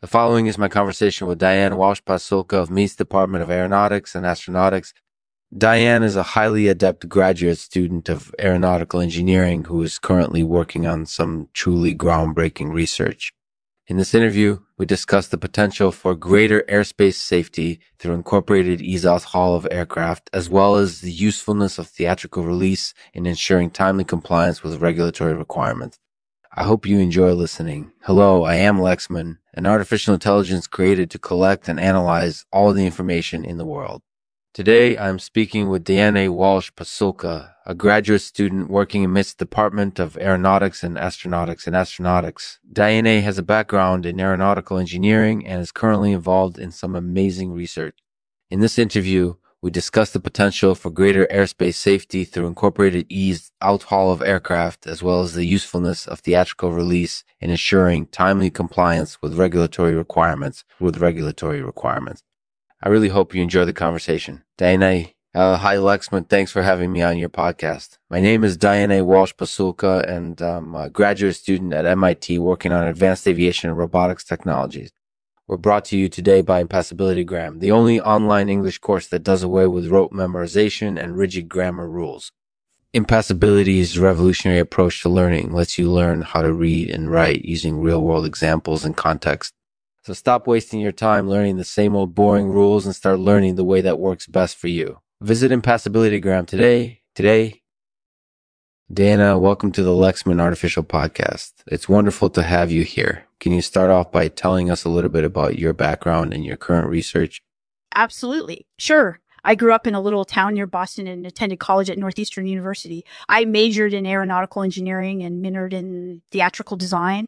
The following is my conversation with Diane Walsh Pasulka of Mead's Department of Aeronautics and Astronautics. Diane is a highly adept graduate student of aeronautical engineering who is currently working on some truly groundbreaking research. In this interview, we discuss the potential for greater airspace safety through incorporated ease haul of aircraft, as well as the usefulness of theatrical release in ensuring timely compliance with regulatory requirements. I hope you enjoy listening. Hello, I am Lexman, an artificial intelligence created to collect and analyze all the information in the world. Today, I'm speaking with Diane Walsh Pasulka, a graduate student working in MIT's Department of Aeronautics and Astronautics and Astronautics. Diane has a background in aeronautical engineering and is currently involved in some amazing research. In this interview, we discussed the potential for greater airspace safety through incorporated ease outhaul of aircraft, as well as the usefulness of theatrical release in ensuring timely compliance with regulatory requirements with regulatory requirements. I really hope you enjoy the conversation. Diane, uh, hi Lexman, thanks for having me on your podcast. My name is Diane Walsh Pasulka, and I'm a graduate student at MIT working on advanced aviation and robotics technologies. We're brought to you today by Impassibilitygram, the only online English course that does away with rote memorization and rigid grammar rules. Impassibility's revolutionary approach to learning lets you learn how to read and write using real world examples and context so stop wasting your time learning the same old boring rules and start learning the way that works best for you. Visit Impassibilitygram today. Today. Dana, welcome to the Lexman Artificial Podcast. It's wonderful to have you here. Can you start off by telling us a little bit about your background and your current research? Absolutely. Sure. I grew up in a little town near Boston and attended college at Northeastern University. I majored in aeronautical engineering and minored in theatrical design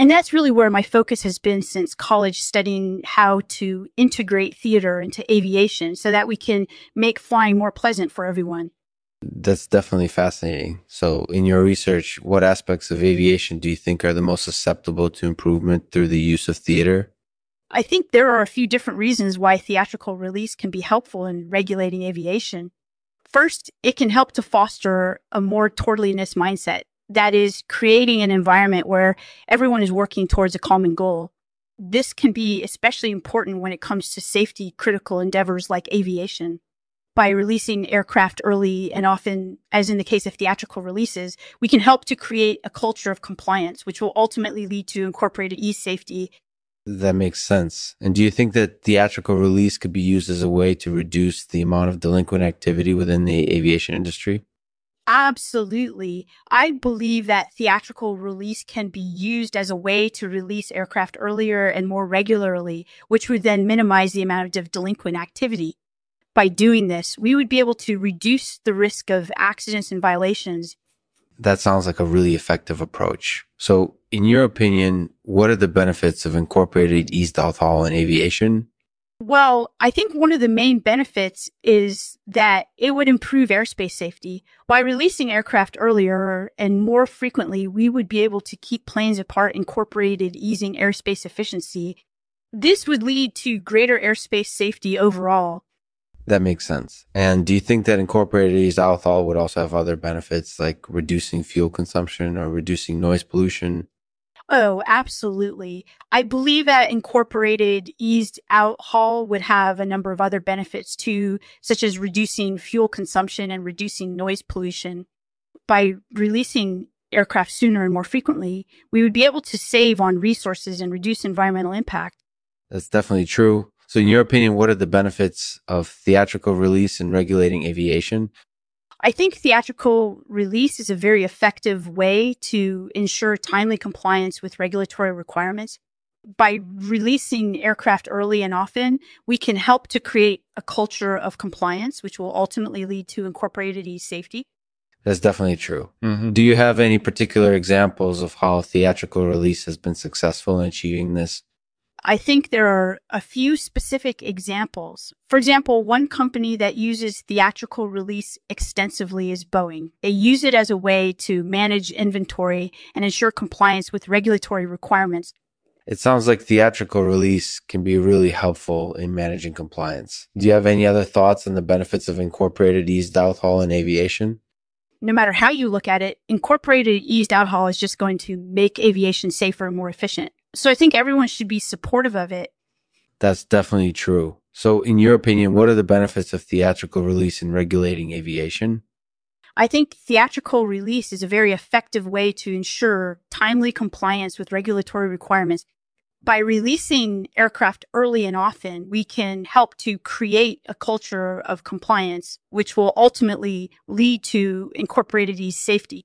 and that's really where my focus has been since college, studying how to integrate theater into aviation so that we can make flying more pleasant for everyone. That's definitely fascinating. So, in your research, what aspects of aviation do you think are the most susceptible to improvement through the use of theater? I think there are a few different reasons why theatrical release can be helpful in regulating aviation. First, it can help to foster a more towardliness mindset that is creating an environment where everyone is working towards a common goal. This can be especially important when it comes to safety critical endeavors like aviation. By releasing aircraft early and often, as in the case of theatrical releases, we can help to create a culture of compliance, which will ultimately lead to incorporated e safety. That makes sense. And do you think that theatrical release could be used as a way to reduce the amount of delinquent activity within the aviation industry? Absolutely. I believe that theatrical release can be used as a way to release aircraft earlier and more regularly, which would then minimize the amount of delinquent activity. By doing this, we would be able to reduce the risk of accidents and violations. That sounds like a really effective approach. So, in your opinion, what are the benefits of incorporated ease outhaul in aviation well, I think one of the main benefits is that it would improve airspace safety. By releasing aircraft earlier and more frequently, we would be able to keep planes apart, incorporated easing airspace efficiency. This would lead to greater airspace safety overall. That makes sense. And do you think that incorporated outhaul would also have other benefits like reducing fuel consumption or reducing noise pollution? Oh, absolutely. I believe that incorporated eased out haul would have a number of other benefits too, such as reducing fuel consumption and reducing noise pollution. By releasing aircraft sooner and more frequently, we would be able to save on resources and reduce environmental impact. That's definitely true. So, in your opinion, what are the benefits of theatrical release in regulating aviation? I think theatrical release is a very effective way to ensure timely compliance with regulatory requirements. By releasing aircraft early and often, we can help to create a culture of compliance, which will ultimately lead to incorporated e safety. That's definitely true. Mm-hmm. Do you have any particular examples of how theatrical release has been successful in achieving this? I think there are a few specific examples. For example, one company that uses theatrical release extensively is Boeing. They use it as a way to manage inventory and ensure compliance with regulatory requirements. It sounds like theatrical release can be really helpful in managing compliance. Do you have any other thoughts on the benefits of incorporated eased outhaul in aviation? No matter how you look at it, incorporated eased outhaul is just going to make aviation safer and more efficient. So I think everyone should be supportive of it. That's definitely true. So, in your opinion, what are the benefits of theatrical release in regulating aviation? I think theatrical release is a very effective way to ensure timely compliance with regulatory requirements. By releasing aircraft early and often, we can help to create a culture of compliance, which will ultimately lead to incorporated ease safety.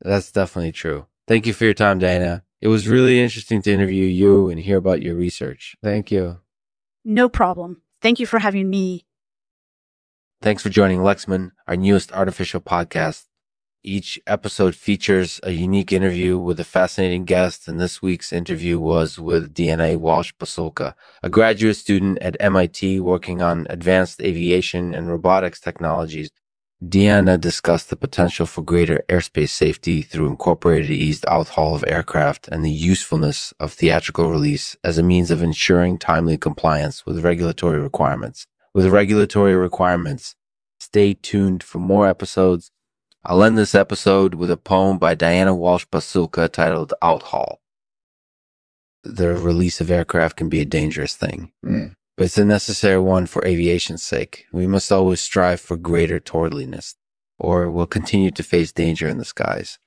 That's definitely true. Thank you for your time, Diana. It was really interesting to interview you and hear about your research. Thank you. No problem. Thank you for having me. Thanks for joining Lexman, our newest artificial podcast. Each episode features a unique interview with a fascinating guest, and this week's interview was with Diana Walsh Pasulka, a graduate student at MIT working on advanced aviation and robotics technologies. Diana discussed the potential for greater airspace safety through incorporated eased outhaul of aircraft and the usefulness of theatrical release as a means of ensuring timely compliance with regulatory requirements. With regulatory requirements, stay tuned for more episodes I'll end this episode with a poem by Diana Walsh Pasulka titled Outhaul. The release of aircraft can be a dangerous thing, mm. But it's a necessary one for aviation's sake. We must always strive for greater towardliness, or we'll continue to face danger in the skies.